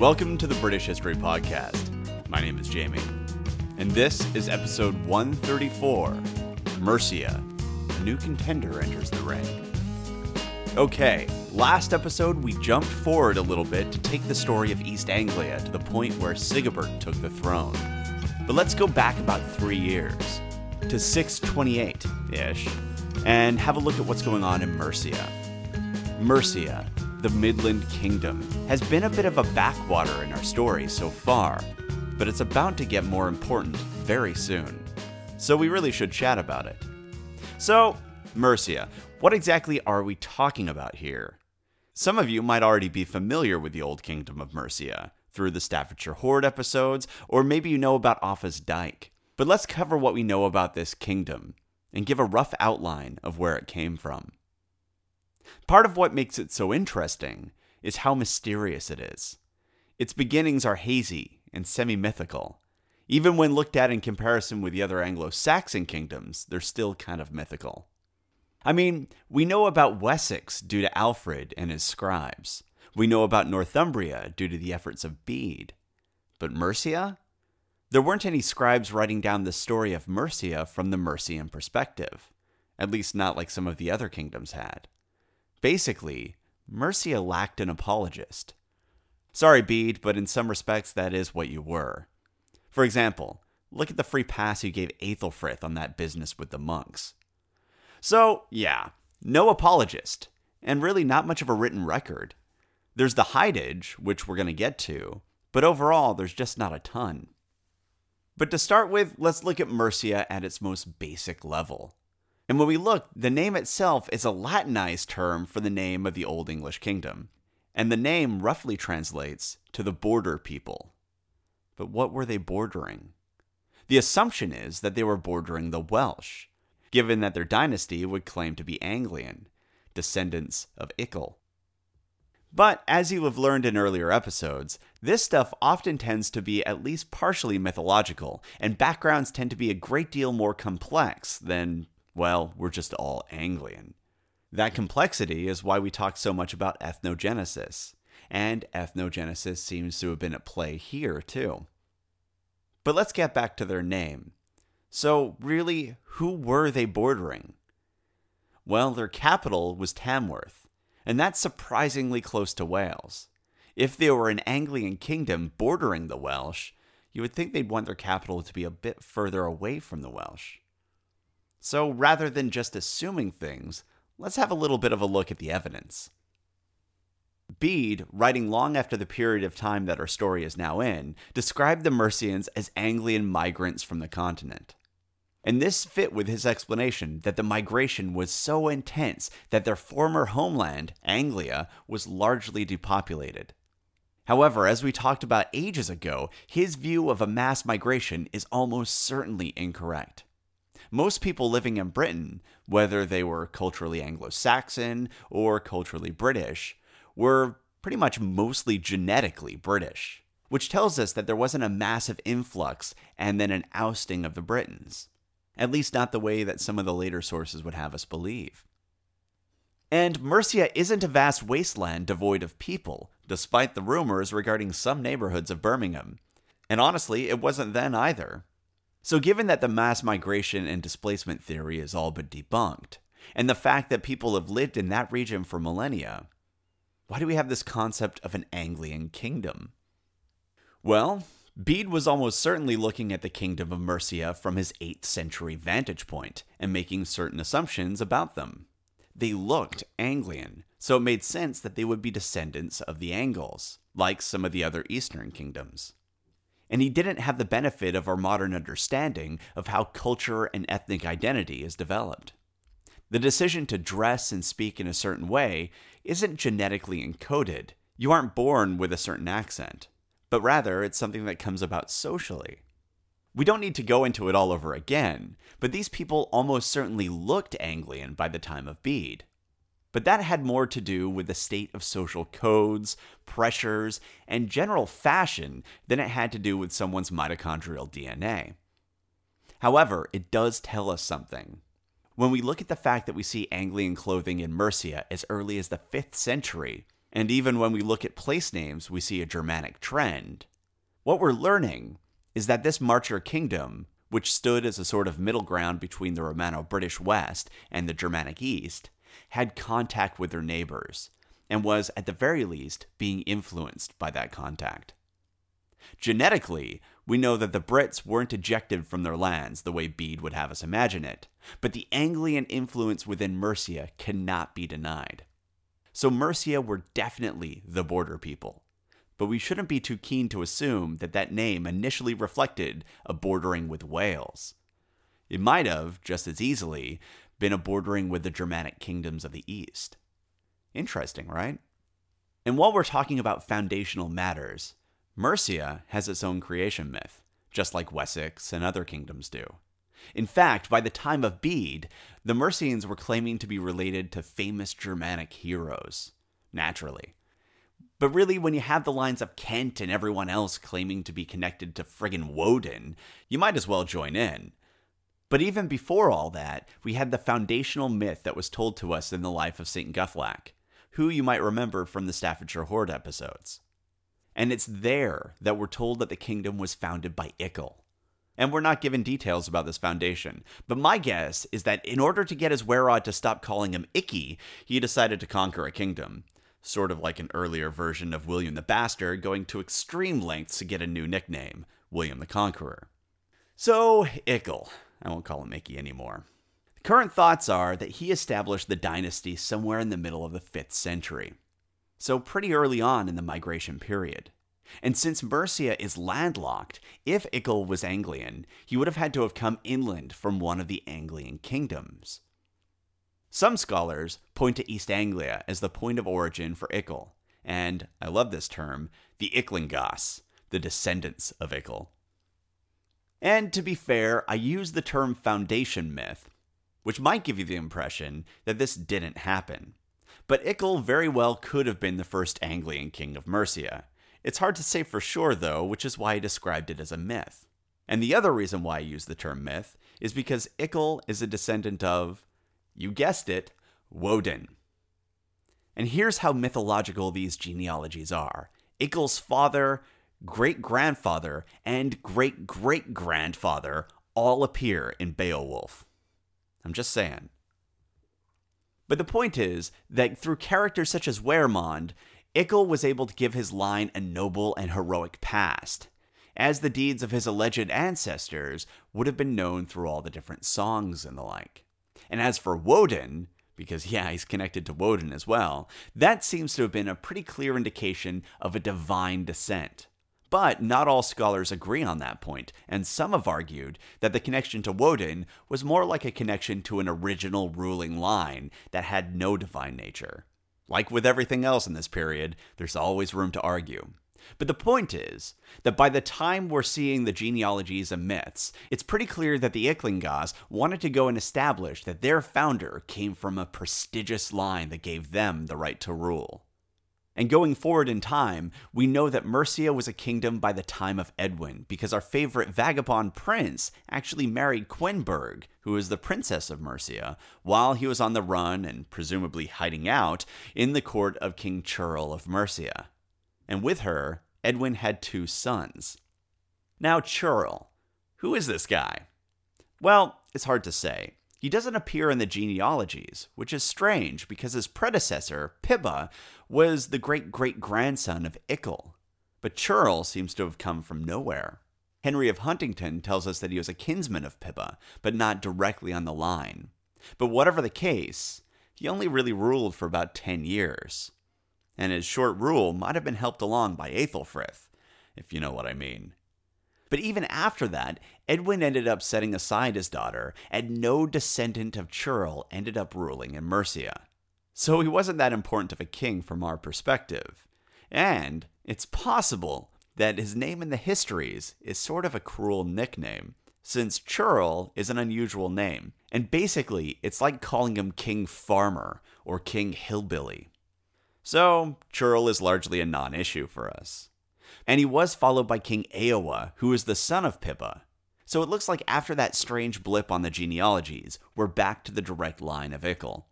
Welcome to the British History Podcast. My name is Jamie, and this is episode 134 Mercia. A new contender enters the ring. Okay, last episode we jumped forward a little bit to take the story of East Anglia to the point where Sigebehrt took the throne. But let's go back about three years, to 628 ish, and have a look at what's going on in Mercia. Mercia, the Midland Kingdom, has been a bit of a backwater in our story so far, but it's about to get more important very soon. So we really should chat about it. So, Mercia, what exactly are we talking about here? Some of you might already be familiar with the Old Kingdom of Mercia through the Staffordshire Hoard episodes, or maybe you know about Offa's Dyke. But let's cover what we know about this kingdom and give a rough outline of where it came from. Part of what makes it so interesting is how mysterious it is. Its beginnings are hazy and semi mythical. Even when looked at in comparison with the other Anglo Saxon kingdoms, they're still kind of mythical. I mean, we know about Wessex due to Alfred and his scribes. We know about Northumbria due to the efforts of Bede. But Mercia? There weren't any scribes writing down the story of Mercia from the Mercian perspective, at least not like some of the other kingdoms had. Basically, Mercia lacked an apologist. Sorry, Bede, but in some respects, that is what you were. For example, look at the free pass you gave Aethelfrith on that business with the monks. So, yeah, no apologist, and really not much of a written record. There's the Hidage, which we're going to get to, but overall, there's just not a ton. But to start with, let's look at Mercia at its most basic level. And when we look, the name itself is a Latinized term for the name of the Old English Kingdom, and the name roughly translates to the border people. But what were they bordering? The assumption is that they were bordering the Welsh, given that their dynasty would claim to be Anglian, descendants of Icel. But as you have learned in earlier episodes, this stuff often tends to be at least partially mythological, and backgrounds tend to be a great deal more complex than, well, we're just all Anglian. That complexity is why we talk so much about ethnogenesis, and ethnogenesis seems to have been at play here too. But let's get back to their name. So, really, who were they bordering? Well, their capital was Tamworth, and that's surprisingly close to Wales. If they were an Anglian kingdom bordering the Welsh, you would think they'd want their capital to be a bit further away from the Welsh. So rather than just assuming things, let's have a little bit of a look at the evidence. Bede, writing long after the period of time that our story is now in, described the Mercians as Anglian migrants from the continent. And this fit with his explanation that the migration was so intense that their former homeland, Anglia, was largely depopulated. However, as we talked about ages ago, his view of a mass migration is almost certainly incorrect. Most people living in Britain, whether they were culturally Anglo Saxon or culturally British, were pretty much mostly genetically British, which tells us that there wasn't a massive influx and then an ousting of the Britons. At least, not the way that some of the later sources would have us believe. And Mercia isn't a vast wasteland devoid of people, despite the rumors regarding some neighborhoods of Birmingham. And honestly, it wasn't then either. So, given that the mass migration and displacement theory is all but debunked, and the fact that people have lived in that region for millennia, why do we have this concept of an Anglian kingdom? Well, Bede was almost certainly looking at the kingdom of Mercia from his 8th century vantage point and making certain assumptions about them. They looked Anglian, so it made sense that they would be descendants of the Angles, like some of the other eastern kingdoms. And he didn't have the benefit of our modern understanding of how culture and ethnic identity is developed. The decision to dress and speak in a certain way isn't genetically encoded. You aren't born with a certain accent but rather it's something that comes about socially. We don't need to go into it all over again, but these people almost certainly looked Anglian by the time of Bede. But that had more to do with the state of social codes, pressures, and general fashion than it had to do with someone's mitochondrial DNA. However, it does tell us something. When we look at the fact that we see Anglian clothing in Mercia as early as the 5th century, And even when we look at place names, we see a Germanic trend. What we're learning is that this Marcher kingdom, which stood as a sort of middle ground between the Romano British West and the Germanic East, had contact with their neighbors, and was, at the very least, being influenced by that contact. Genetically, we know that the Brits weren't ejected from their lands the way Bede would have us imagine it, but the Anglian influence within Mercia cannot be denied. So Mercia were definitely the border people. But we shouldn't be too keen to assume that that name initially reflected a bordering with Wales. It might have, just as easily, been a bordering with the Germanic kingdoms of the East. Interesting, right? And while we're talking about foundational matters, Mercia has its own creation myth, just like Wessex and other kingdoms do. In fact, by the time of Bede, the Mercians were claiming to be related to famous Germanic heroes. Naturally. But really, when you have the lines of Kent and everyone else claiming to be connected to friggin' Woden, you might as well join in. But even before all that, we had the foundational myth that was told to us in the life of St. Guthlac, who you might remember from the Staffordshire Hoard episodes. And it's there that we're told that the kingdom was founded by Icel. And we're not given details about this foundation, but my guess is that in order to get his Werod to stop calling him Icky, he decided to conquer a kingdom. Sort of like an earlier version of William the Bastard going to extreme lengths to get a new nickname, William the Conqueror. So, Icel. I won't call him Mickey anymore. The current thoughts are that he established the dynasty somewhere in the middle of the 5th century so pretty early on in the migration period. And since Mercia is landlocked, if Icel was Anglian, he would have had to have come inland from one of the Anglian kingdoms. Some scholars point to East Anglia as the point of origin for Icel, and, I love this term, the Iclingas, the descendants of Icel. And to be fair, I use the term foundation myth, which might give you the impression that this didn't happen. But Icel very well could have been the first Anglian king of Mercia. It's hard to say for sure, though, which is why I described it as a myth. And the other reason why I use the term myth is because Icel is a descendant of, you guessed it, Woden. And here's how mythological these genealogies are Icel's father, great grandfather, and great great grandfather all appear in Beowulf. I'm just saying. But the point is that through characters such as Wermund, Icel was able to give his line a noble and heroic past, as the deeds of his alleged ancestors would have been known through all the different songs and the like. And as for Woden, because yeah, he's connected to Woden as well, that seems to have been a pretty clear indication of a divine descent. But not all scholars agree on that point, and some have argued that the connection to Woden was more like a connection to an original ruling line that had no divine nature. Like with everything else in this period, there's always room to argue. But the point is that by the time we're seeing the genealogies and myths, it's pretty clear that the Iclingas wanted to go and establish that their founder came from a prestigious line that gave them the right to rule. And going forward in time, we know that Mercia was a kingdom by the time of Edwin, because our favorite vagabond prince actually married Cwenburg, who was the princess of Mercia, while he was on the run and presumably hiding out in the court of King Churl of Mercia. And with her, Edwin had two sons. Now, Churl, who is this guy? Well, it's hard to say. He doesn't appear in the genealogies, which is strange because his predecessor, Pibba, was the great great grandson of Icel. But Churl seems to have come from nowhere. Henry of Huntingdon tells us that he was a kinsman of Pibba, but not directly on the line. But whatever the case, he only really ruled for about 10 years. And his short rule might have been helped along by Aethelfrith, if you know what I mean. But even after that, Edwin ended up setting aside his daughter, and no descendant of Churl ended up ruling in Mercia. So he wasn't that important of a king from our perspective. And it's possible that his name in the histories is sort of a cruel nickname, since Churl is an unusual name, and basically it's like calling him King Farmer or King Hillbilly. So, Churl is largely a non issue for us and he was followed by King Eowa, who is the son of Pibba. So it looks like after that strange blip on the genealogies, we're back to the direct line of Icel.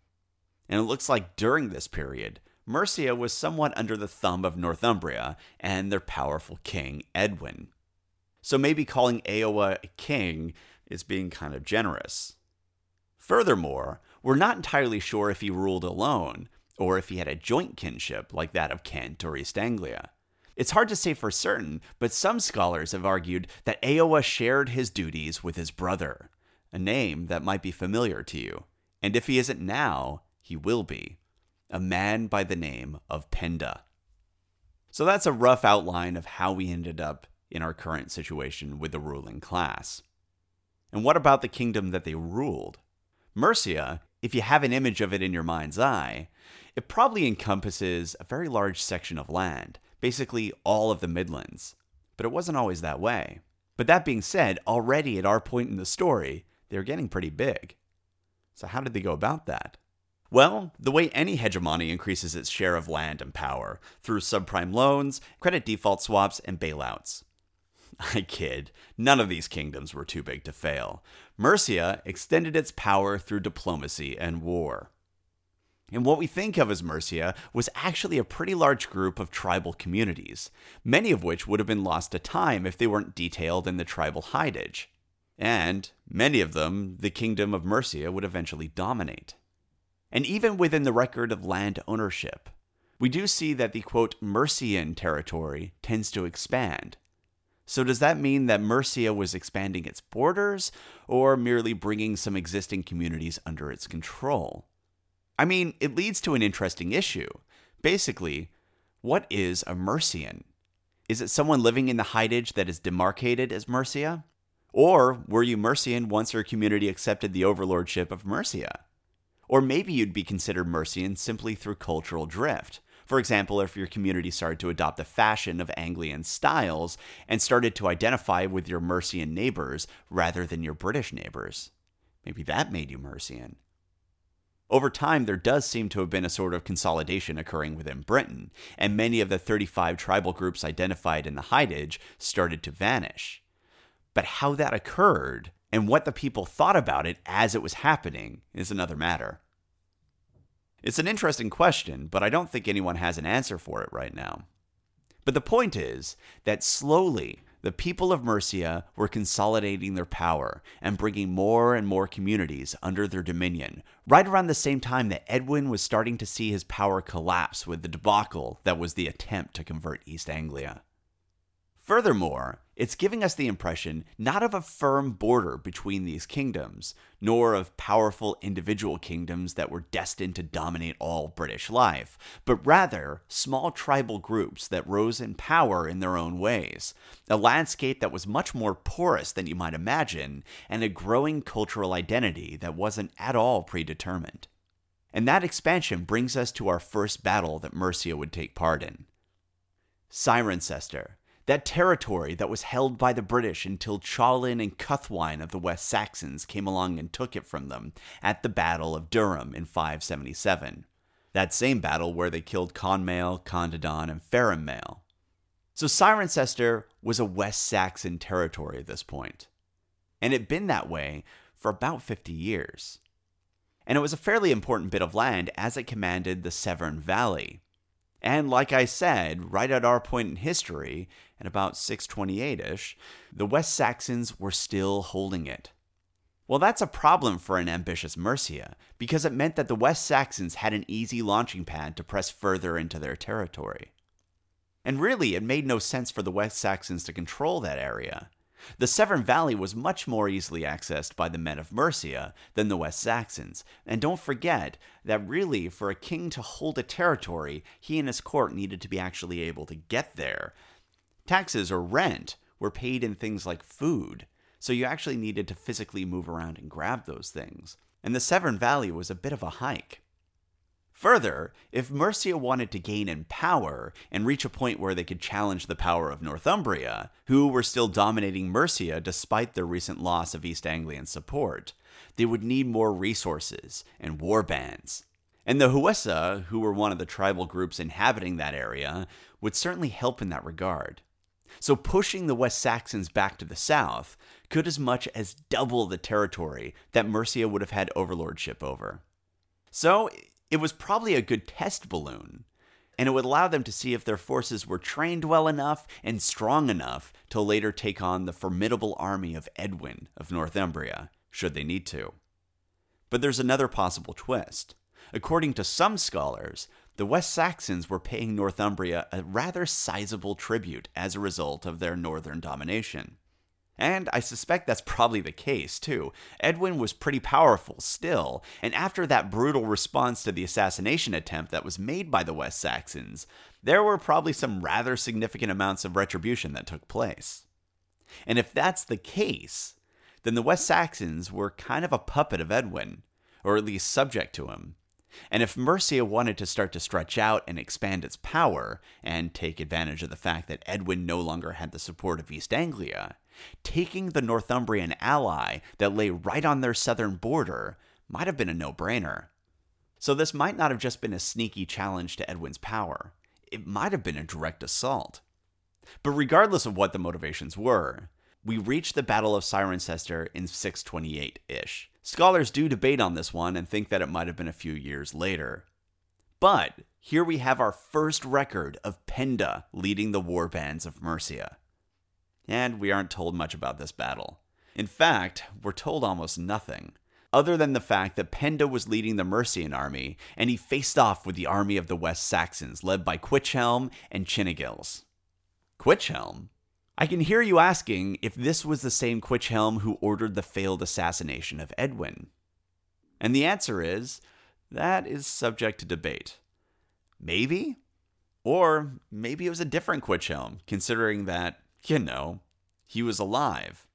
And it looks like during this period, Mercia was somewhat under the thumb of Northumbria and their powerful king, Edwin. So maybe calling Eowa a king is being kind of generous. Furthermore, we're not entirely sure if he ruled alone, or if he had a joint kinship like that of Kent or East Anglia. It's hard to say for certain, but some scholars have argued that Eowa shared his duties with his brother, a name that might be familiar to you. And if he isn't now, he will be. A man by the name of Penda. So that's a rough outline of how we ended up in our current situation with the ruling class. And what about the kingdom that they ruled? Mercia, if you have an image of it in your mind's eye, it probably encompasses a very large section of land, basically all of the Midlands. But it wasn't always that way. But that being said, already at our point in the story, they were getting pretty big. So, how did they go about that? Well, the way any hegemony increases its share of land and power through subprime loans, credit default swaps, and bailouts. I kid, none of these kingdoms were too big to fail. Mercia extended its power through diplomacy and war. And what we think of as Mercia was actually a pretty large group of tribal communities, many of which would have been lost to time if they weren't detailed in the tribal hidage. And many of them, the kingdom of Mercia would eventually dominate. And even within the record of land ownership, we do see that the quote Mercian territory tends to expand. So, does that mean that Mercia was expanding its borders, or merely bringing some existing communities under its control? I mean, it leads to an interesting issue. Basically, what is a Mercian? Is it someone living in the hidage that is demarcated as Mercia? Or were you Mercian once your community accepted the overlordship of Mercia? Or maybe you'd be considered Mercian simply through cultural drift. For example, if your community started to adopt the fashion of Anglian styles and started to identify with your Mercian neighbors rather than your British neighbors. Maybe that made you Mercian. Over time, there does seem to have been a sort of consolidation occurring within Britain, and many of the 35 tribal groups identified in the Hidage started to vanish. But how that occurred and what the people thought about it as it was happening is another matter. It's an interesting question, but I don't think anyone has an answer for it right now. But the point is that slowly, the people of Mercia were consolidating their power and bringing more and more communities under their dominion, right around the same time that Edwin was starting to see his power collapse with the debacle that was the attempt to convert East Anglia. Furthermore, it's giving us the impression not of a firm border between these kingdoms, nor of powerful individual kingdoms that were destined to dominate all British life, but rather small tribal groups that rose in power in their own ways, a landscape that was much more porous than you might imagine, and a growing cultural identity that wasn't at all predetermined. And that expansion brings us to our first battle that Mercia would take part in. Cirencester, that territory that was held by the British until Ceawlin and Cuthwine of the West Saxons came along and took it from them at the Battle of Dyrham in 577. That same battle where they killed Conmail, Condidan, and Farinmail. So Cirencester was a West Saxon territory at this point, and it had been that way for about 50 years. And it was a fairly important bit of land as it commanded the Severn Valley, and like I said, right at our point in history, at about 628 ish, the West Saxons were still holding it. Well, that's a problem for an ambitious Mercia, because it meant that the West Saxons had an easy launching pad to press further into their territory. And really, it made no sense for the West Saxons to control that area. The Severn Valley was much more easily accessed by the men of Mercia than the West Saxons, and don't forget that really, for a king to hold a territory, he and his court needed to be actually able to get there. Taxes or rent were paid in things like food, so you actually needed to physically move around and grab those things. And the Severn Valley was a bit of a hike. Further, if Mercia wanted to gain in power and reach a point where they could challenge the power of Northumbria, who were still dominating Mercia despite their recent loss of East Anglian support, they would need more resources and war bands. And the Hwicce, who were one of the tribal groups inhabiting that area, would certainly help in that regard. So pushing the West Saxons back to the south could as much as double the territory that Mercia would have had overlordship over. So it was probably a good test balloon, and it would allow them to see if their forces were trained well enough and strong enough to later take on the formidable army of Edwin of Northumbria, should they need to. But there's another possible twist. According to some scholars, the West Saxons were paying Northumbria a rather sizable tribute as a result of their northern domination. And I suspect that's probably the case, too. Edwin was pretty powerful still, and after that brutal response to the assassination attempt that was made by the West Saxons, there were probably some rather significant amounts of retribution that took place. And if that's the case, then the West Saxons were kind of a puppet of Edwin, or at least subject to him. And if Mercia wanted to start to stretch out and expand its power, and take advantage of the fact that Edwin no longer had the support of East Anglia, taking the Northumbrian ally that lay right on their southern border might have been a no brainer. So this might not have just been a sneaky challenge to Edwin's power, it might have been a direct assault. But regardless of what the motivations were, we reach the Battle of Cirencester in 628 ish. Scholars do debate on this one and think that it might have been a few years later. But here we have our first record of Penda leading the war bands of Mercia. And we aren't told much about this battle. In fact, we're told almost nothing, other than the fact that Penda was leading the Mercian army and he faced off with the army of the West Saxons led by Cwichelm and Cynegils. Cwichelm? I can hear you asking if this was the same Cwichelm who ordered the failed assassination of Edwin. And the answer is that is subject to debate. Maybe? Or maybe it was a different Cwichelm, considering that, you know, he was alive.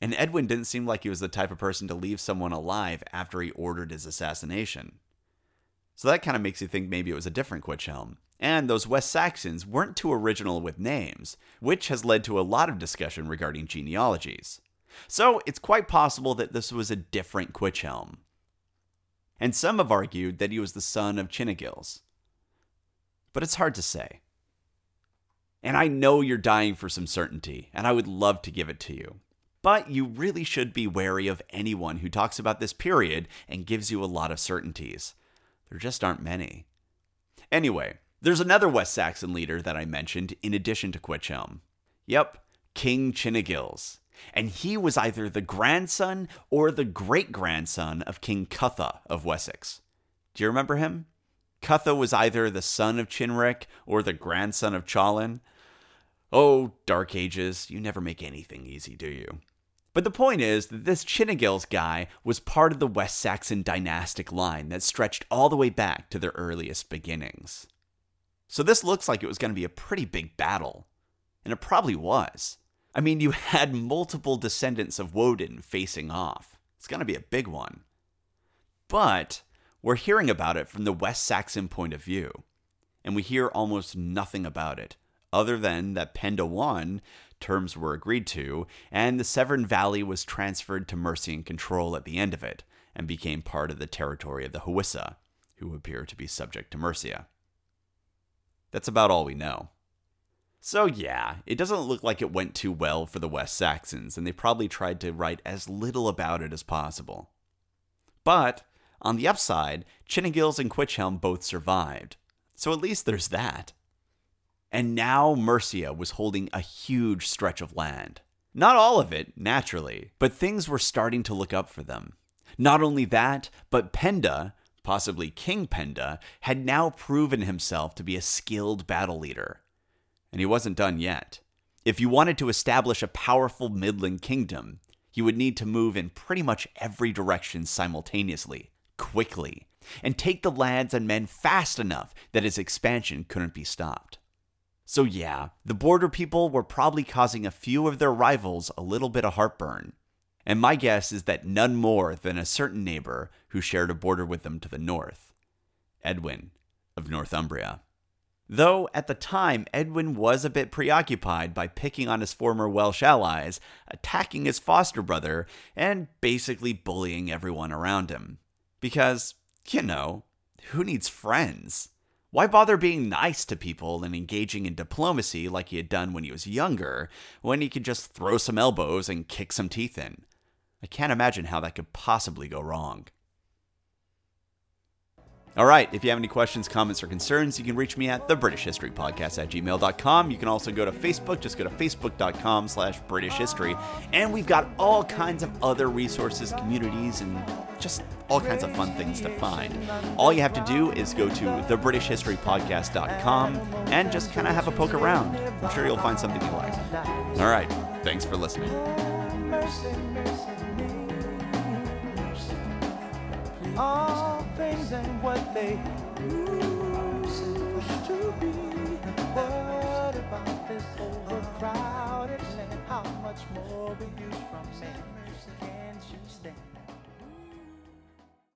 And Edwin didn't seem like he was the type of person to leave someone alive after he ordered his assassination. So that kind of makes you think maybe it was a different Cwichelm. And those West Saxons weren't too original with names, which has led to a lot of discussion regarding genealogies. So it's quite possible that this was a different Cwichelm. And some have argued that he was the son of Cynegils. But it's hard to say. And I know you're dying for some certainty, and I would love to give it to you. But you really should be wary of anyone who talks about this period and gives you a lot of certainties. There just aren't many. Anyway, there's another West Saxon leader that I mentioned in addition to Cwichelm. Yep, King Cynegils. And he was either the grandson or the great grandson of King Cutha of Wessex. Do you remember him? Cutha was either the son of Cynric or the grandson of Ceawlin. Oh, Dark Ages, you never make anything easy, do you? But the point is that this Cynegils guy was part of the West Saxon dynastic line that stretched all the way back to their earliest beginnings. So this looks like it was going to be a pretty big battle. And it probably was. I mean, you had multiple descendants of Woden facing off. It's going to be a big one. But we're hearing about it from the West Saxon point of view. And we hear almost nothing about it, other than that Penda won, terms were agreed to, and the Severn Valley was transferred to Mercian control at the end of it, and became part of the territory of the Hwicce, who appear to be subject to Mercia. That's about all we know. So, yeah, it doesn't look like it went too well for the West Saxons, and they probably tried to write as little about it as possible. But, on the upside, Cynegils and Cwichelm both survived, so at least there's that. And now Mercia was holding a huge stretch of land. Not all of it, naturally, but things were starting to look up for them. Not only that, but Penda, possibly King Penda, had now proven himself to be a skilled battle leader. And he wasn't done yet. If you wanted to establish a powerful Midland kingdom, you would need to move in pretty much every direction simultaneously, quickly, and take the lads and men fast enough that his expansion couldn't be stopped. So, yeah, the border people were probably causing a few of their rivals a little bit of heartburn. And my guess is that none more than a certain neighbor who shared a border with them to the north Edwin of Northumbria. Though at the time, Edwin was a bit preoccupied by picking on his former Welsh allies, attacking his foster brother, and basically bullying everyone around him. Because, you know, who needs friends? Why bother being nice to people and engaging in diplomacy like he had done when he was younger, when he could just throw some elbows and kick some teeth in? I can't imagine how that could possibly go wrong. All right, if you have any questions, comments, or concerns, you can reach me at the British History Podcast at gmail.com. You can also go to Facebook, just go to facebook.com slash British History. And we've got all kinds of other resources, communities, and just all kinds of fun things to find. All you have to do is go to thebritishhistorypodcast.com and just kind of have a poke around. I'm sure you'll find something you like. All right, thanks for listening. and what they use and wish to be. What about this overcrowded land? How much more we use from man? Can't you stand?